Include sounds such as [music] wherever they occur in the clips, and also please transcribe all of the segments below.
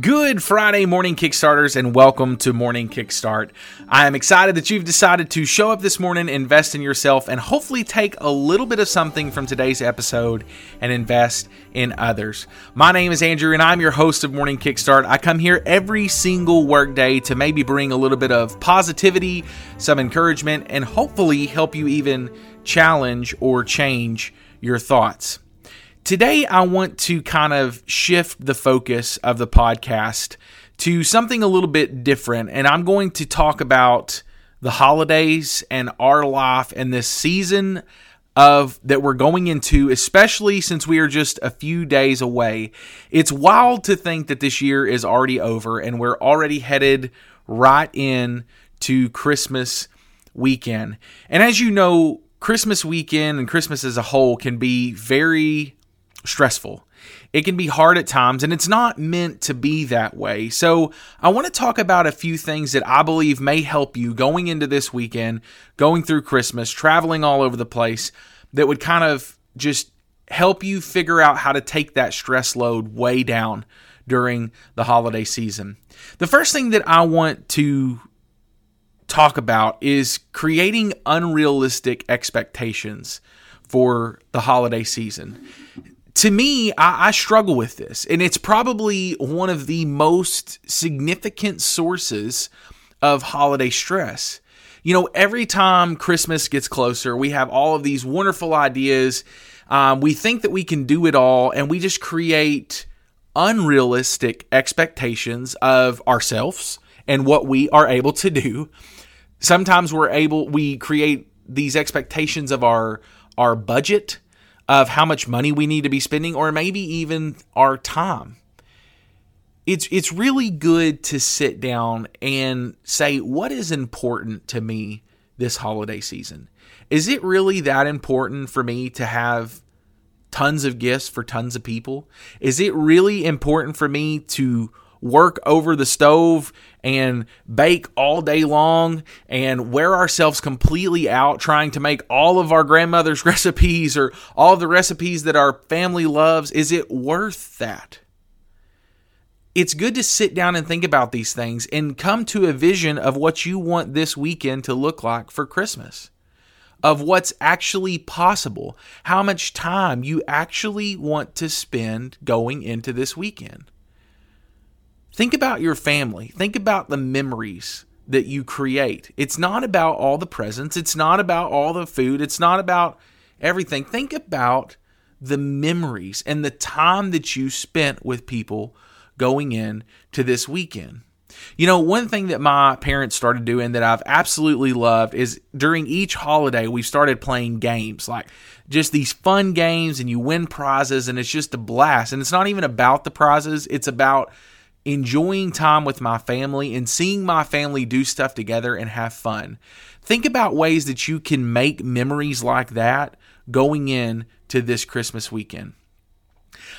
Good Friday morning, Kickstarters, and welcome to Morning Kickstart. I am excited that you've decided to show up this morning, invest in yourself, and hopefully take a little bit of something from today's episode and invest in others. My name is Andrew, and I'm your host of Morning Kickstart. I come here every single workday to maybe bring a little bit of positivity, some encouragement, and hopefully help you even challenge or change your thoughts. Today, I want to kind of shift the focus of the podcast to something a little bit different. And I'm going to talk about the holidays and our life and this season of that we're going into, especially since we are just a few days away. It's wild to think that this year is already over and we're already headed right in to Christmas weekend. And as you know, Christmas weekend and Christmas as a whole can be very stressful. It can be hard at times, and it's not meant to be that way. So, I want to talk about a few things that I believe may help you going into this weekend, going through Christmas, traveling all over the place, that would kind of just help you figure out how to take that stress load way down during the holiday season. The first thing that I want to talk about is creating unrealistic expectations for the holiday season to me, I, I, struggle with this, and it's probably one of the most significant sources of holiday stress. You know, every time Christmas gets closer, we have all of these wonderful ideas. Um, we think that we can do it all, and we just create unrealistic expectations of ourselves and what we are able to do. Sometimes we're able, we create these expectations of our our budget of how much money we need to be spending or maybe even our time. It's it's really good to sit down and say what is important to me this holiday season. Is it really that important for me to have tons of gifts for tons of people? Is it really important for me to work over the stove and bake all day long and wear ourselves completely out trying to make all of our grandmother's [laughs] recipes or all the recipes that our family loves, is it worth that? It's good to sit down and think about these things and come to a vision of what you want this weekend to look like for Christmas of what's actually possible, how much time you actually want to spend going into this weekend. Think about your family. Think about the memories that you create. It's not about all the presents, it's not about all the food, it's not about everything. Think about the memories and the time that you spent with people going in to this weekend. You know, one thing that my parents started doing that I've absolutely loved is during each holiday, we started playing games like just these fun games, and you win prizes, and it's just a blast. And it's not even about the prizes, it's about enjoying time with my family and seeing my family do stuff together and have fun. Think about ways that you can make memories like that going in to this Christmas weekend.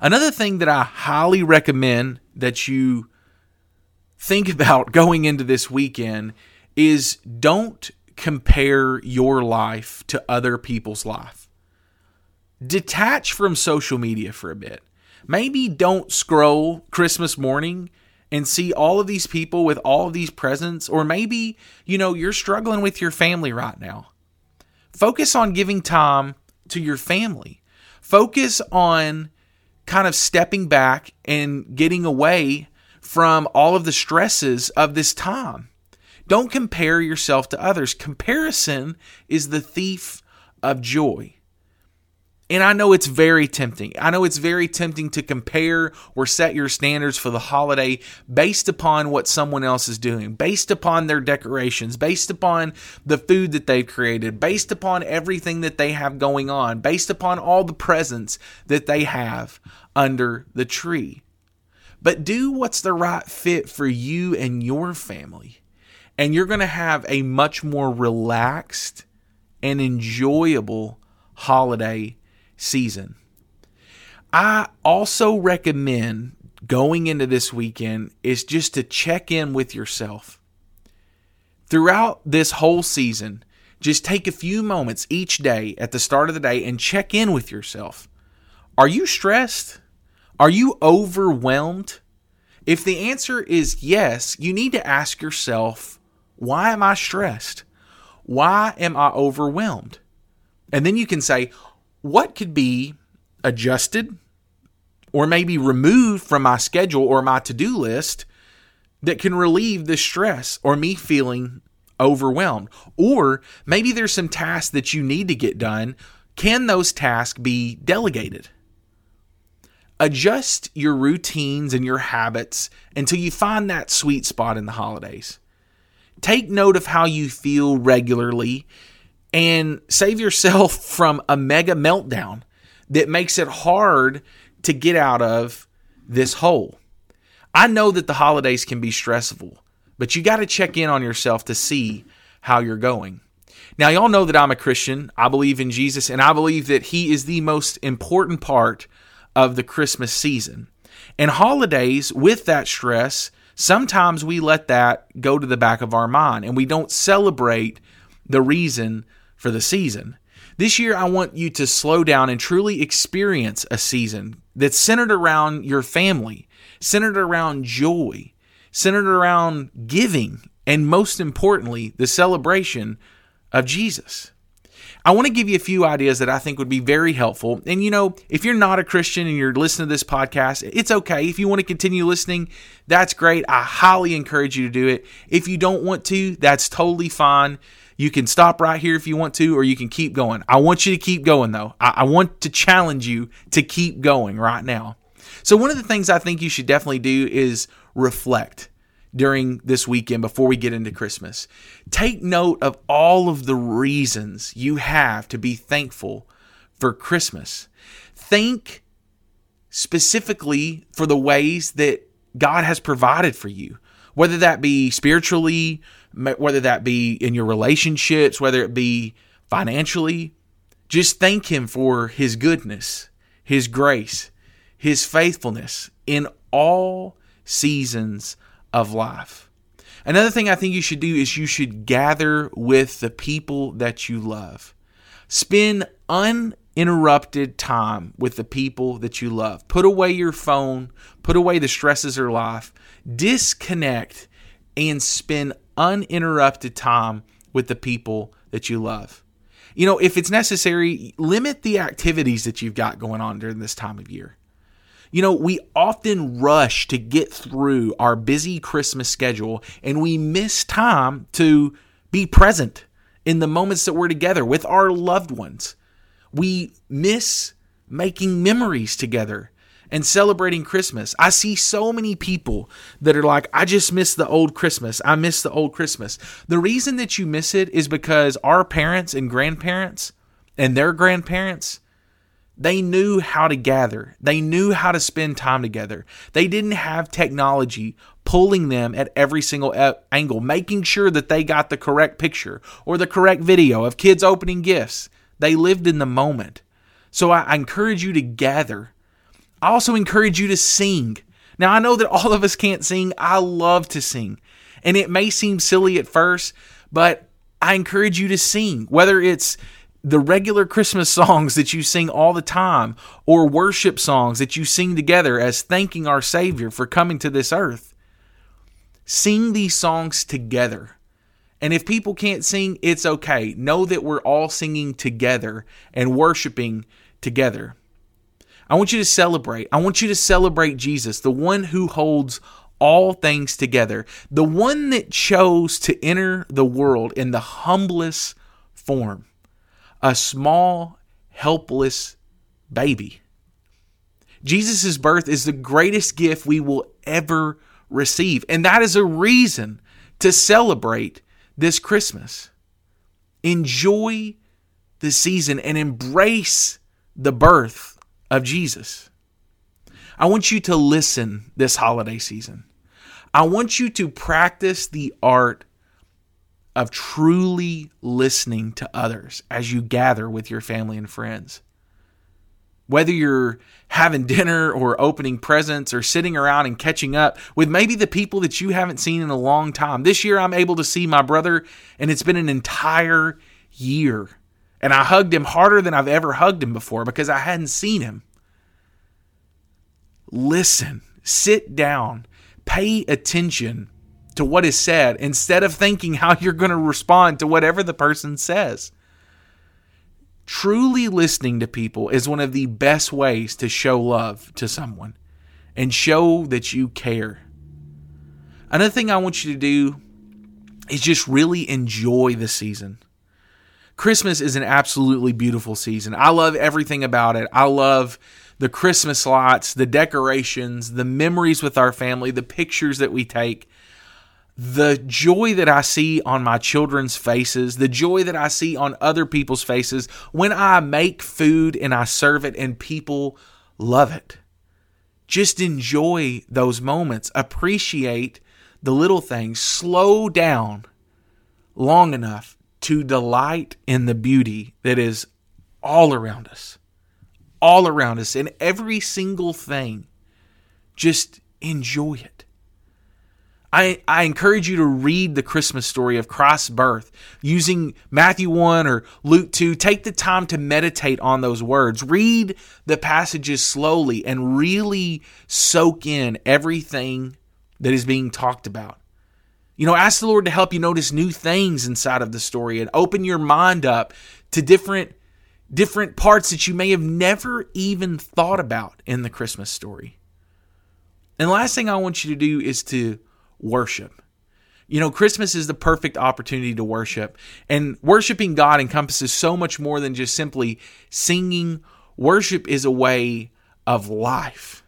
Another thing that I highly recommend that you think about going into this weekend is don't compare your life to other people's life. Detach from social media for a bit maybe don't scroll Christmas morning and see all of these people with all of these presents, or maybe, you know, you're struggling with your family right now. Focus on giving time to your family. Focus on kind of stepping back and getting away from all of the stresses of this time. Don't compare yourself to others. Comparison is the thief of joy. And I know it's very tempting. I know it's very tempting to compare or set your standards for the holiday based upon what someone else is doing, based upon their decorations, based upon the food that they've created, based upon everything that they have going on, based upon all the presents that they have under the tree. But do what's the right fit for you and your family. And you're going to have a much more relaxed and enjoyable holiday season. I also recommend going into this weekend is just to check in with yourself. Throughout this whole season, just take a few moments each day at the start of the day and check in with yourself. Are you stressed? Are you overwhelmed? If the answer is yes, you need to ask yourself, why am I stressed? Why am I overwhelmed? And then you can say, what could be adjusted or maybe removed from my schedule or my to do list that can relieve the stress or me feeling overwhelmed? Or maybe there's some tasks that you need to get done. Can those tasks be delegated? Adjust your routines and your habits until you find that sweet spot in the holidays. Take note of how you feel regularly and save yourself [laughs] from a mega meltdown that makes it hard to get out of this hole. I know that the holidays can be stressful, but you got to check in on yourself to see how you're going. Now, y'all know that I'm a Christian. I believe in Jesus, and I believe that He is the most important part of the Christmas season. And holidays, with that stress, sometimes we let that go to the back of our mind and we don't celebrate the reason for the season. This year, I want you to slow down and truly experience a season that's centered around your family, centered around joy, centered around giving, and most importantly, the celebration of Jesus. I want to give you a few ideas that I think would be very helpful. And you know, if you're not a Christian and you're listening to this podcast, it's okay. If you want to continue listening, that's great. I highly encourage you to do it. If you don't want to, that's totally fine. You can stop right here if you want to, or you can keep going. I want you to keep going, though. I, I want to challenge you to keep going right now. So, one of the things I think you should definitely do is reflect during this weekend before we get into Christmas. Take note of all of the reasons you have to be thankful for Christmas. Think specifically for the ways that God has provided for you, whether that be spiritually, whether that be in your relationships, whether it be financially. Just thank Him for His goodness, His grace, His faithfulness in all seasons of life. Another thing I think you should do is you should gather with the people that you love. Spend uninterrupted time with the people that you love. Put away your phone, put away the stresses of life, disconnect, and spend uninterrupted time with the people that you love. You know, if it's necessary, limit the activities that you've got going on during this time of year. You know, we often rush to get through our busy Christmas schedule and we miss time to be present in the moments that we're together with our loved ones. We miss making memories together and celebrating Christmas. I see so many people that are like, I just miss the old Christmas. I miss the old Christmas. The reason that you miss it is because our parents and grandparents and their grandparents, they knew how to gather. They knew how to spend time together. They didn't have technology pulling them at every single angle, making sure that they got the correct picture or the correct video of kids opening gifts. They lived in the moment. So I encourage you to gather I also encourage you to sing. Now, I know that all of us can't sing. I love to sing. And it may seem silly at first, but I encourage you to sing, whether it's the regular Christmas songs that you sing all the time or worship songs that you sing together as thanking our Savior for coming to this earth. Sing these songs together. And if people can't sing, it's okay. Know that we're all singing together and worshiping together. I want you to celebrate. I want you to celebrate Jesus, the one who holds all things together, the one that chose to enter the world in the humblest form, a small, helpless baby. Jesus' birth is the greatest gift we will ever receive. And that is a reason to celebrate this Christmas. Enjoy the season and embrace the birth of Jesus. I want you to listen this holiday season. I want you to practice the art of truly listening to others as you gather with your family and friends. Whether you're having [laughs] dinner or opening presents or sitting around and catching up with maybe the people that you haven't seen in a long time. This year, I'm able to see my brother, and it's been an entire year and I hugged him harder than I've ever hugged him before because I hadn't seen him. Listen, sit down, Pay attention to what is said instead of thinking how [laughs] you're going to respond to whatever the person says. Truly listening to people is one of the best ways to show love to someone and show that you care. Another thing I want you to do is just really enjoy the season. Christmas is an absolutely beautiful season. I love everything about it. I love the Christmas lights, the decorations, the memories with our family, the pictures that we take the joy that I see on my children's faces, the joy that I see on other people's faces when I make food and I serve it and people love it. Just enjoy those moments, appreciate the little things, slow down long enough to delight in the beauty that is all around us, all around us, in every single thing. Just enjoy it. I, I encourage you to read the Christmas story of Christ's birth using Matthew 1 or Luke 2. Take the time to meditate on those words. Read the passages slowly and really soak in everything that is being talked about. You know, ask the Lord to help you notice new things inside of the story and open your mind up to different different parts that you may have never even thought about in the Christmas story. And the last thing I want you to do is to worship. You know, Christmas is the perfect opportunity to worship. And worshiping God encompasses so much more than just simply singing. Worship is a way of life.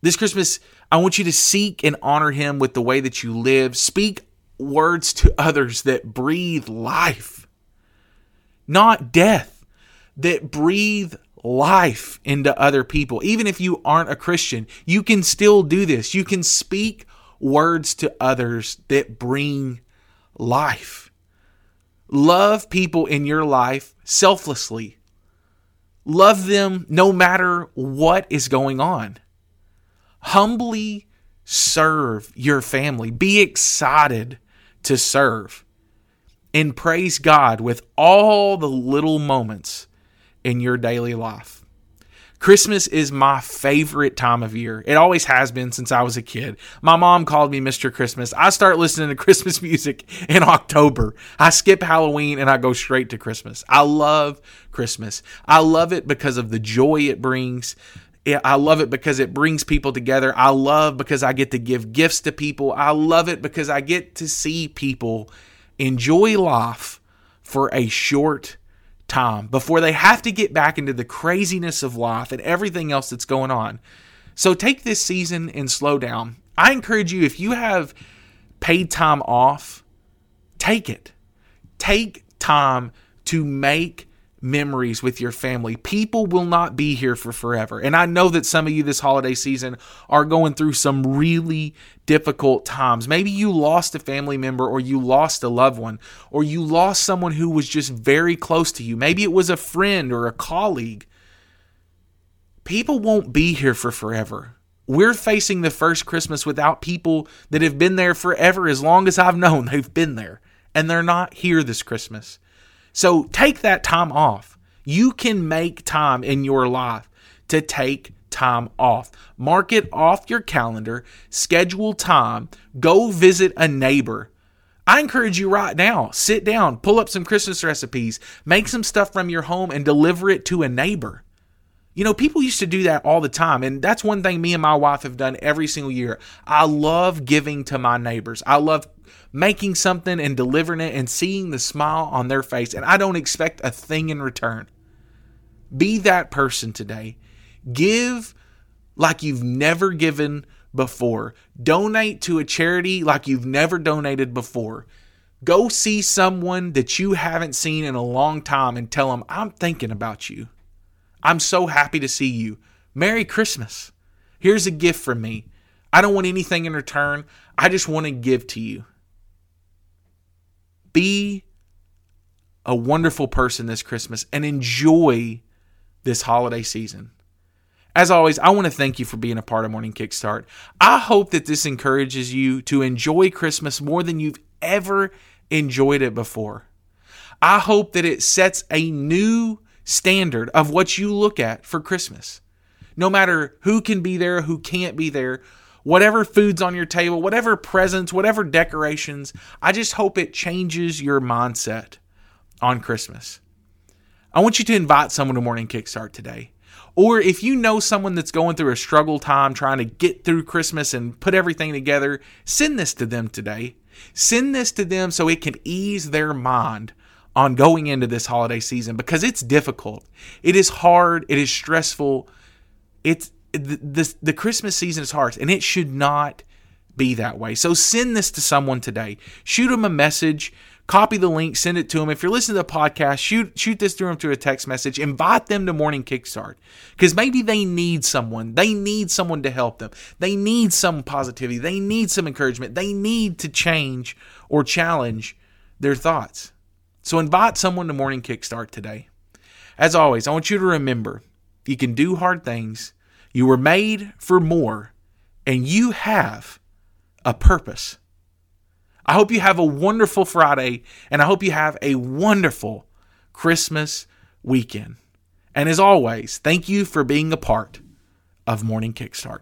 This Christmas, I want you to seek and honor Him with the way that you live. Speak words to others that breathe life, not death, that breathe life into other people. Even if you aren't a Christian, you can still do this. You can speak words to others that bring life. Love people in your life selflessly. Love them no matter what is going on. Humbly serve your family. Be excited to serve. And praise God with all the little moments in your daily life. Christmas is my favorite time of year. It always has been since I was a kid. My mom called me Mr. Christmas. I start listening to [laughs] Christmas music in October. I skip Halloween and I go straight to Christmas. I love Christmas. I love it because of the joy it brings. I love it because it brings people together. I love because I get to give gifts to people. I love it because I get to see people enjoy life for a short time before they have to get back into the craziness of life and everything else that's going on. So take this season and slow down. I encourage you, if you have paid time off, take it. Take time to make memories with your family. People will not be here for forever. And I know that some of you this holiday season are going through some really difficult times. Maybe you lost a family member or you lost a loved one or you lost someone who was just very close to you. Maybe it was a friend or a colleague. People won't be here for forever. We're facing the first Christmas without people that have been there forever as long as I've known they've been there and they're not here this Christmas. So take that time off. You can make time in your life to take time off. Mark it off your calendar, schedule time, go visit a neighbor. I encourage you right now, sit down, pull up some Christmas recipes, make some stuff from your home and deliver it to a neighbor. You know, people used to do that all the time. And that's one thing me and my wife have done every single year. I love giving to my neighbors. I love making something and delivering it and seeing the smile on their face. And I don't expect a thing in return. Be that person today. Give like you've never given before. Donate to a charity like you've never donated before. Go see someone that you haven't seen in a long time and tell them, I'm thinking about you. I'm so happy to see you. Merry Christmas. Here's a gift from me. I don't want anything in return. I just want to give to you. Be a wonderful person this Christmas and enjoy this holiday season. As always, I want to thank you for being a part of Morning Kickstart. I hope that this encourages you to enjoy Christmas more than you've ever enjoyed it before. I hope that it sets a new standard of what you look at for Christmas. No matter who can be there, who can't be there, whatever food's on your table, whatever presents, whatever decorations. I just hope it changes your mindset on Christmas. I want you to invite someone to Morning Kickstart today. Or if you know someone that's going through a struggle time trying to get through Christmas and put everything together, send this to them today. Send this to them so it can ease their mind on going into this holiday season because it's difficult. It is hard, it is stressful. It's the, the, the Christmas season is hard and it should not be that way. So send this to someone today. Shoot them a message, copy the link, send it to them. If you're listening to the podcast, shoot shoot this through them to a text message. Invite them to Morning Kickstart because maybe they need someone. They need someone to help them. They need some positivity. They need some encouragement. They need to change or challenge their thoughts. So invite someone to Morning Kickstart today. As always, I want you to remember you can do hard things. You were made for more, and you have a purpose. I hope you have a wonderful Friday, and I hope you have a wonderful Christmas weekend. And as always, thank you for being a part of Morning Kickstart.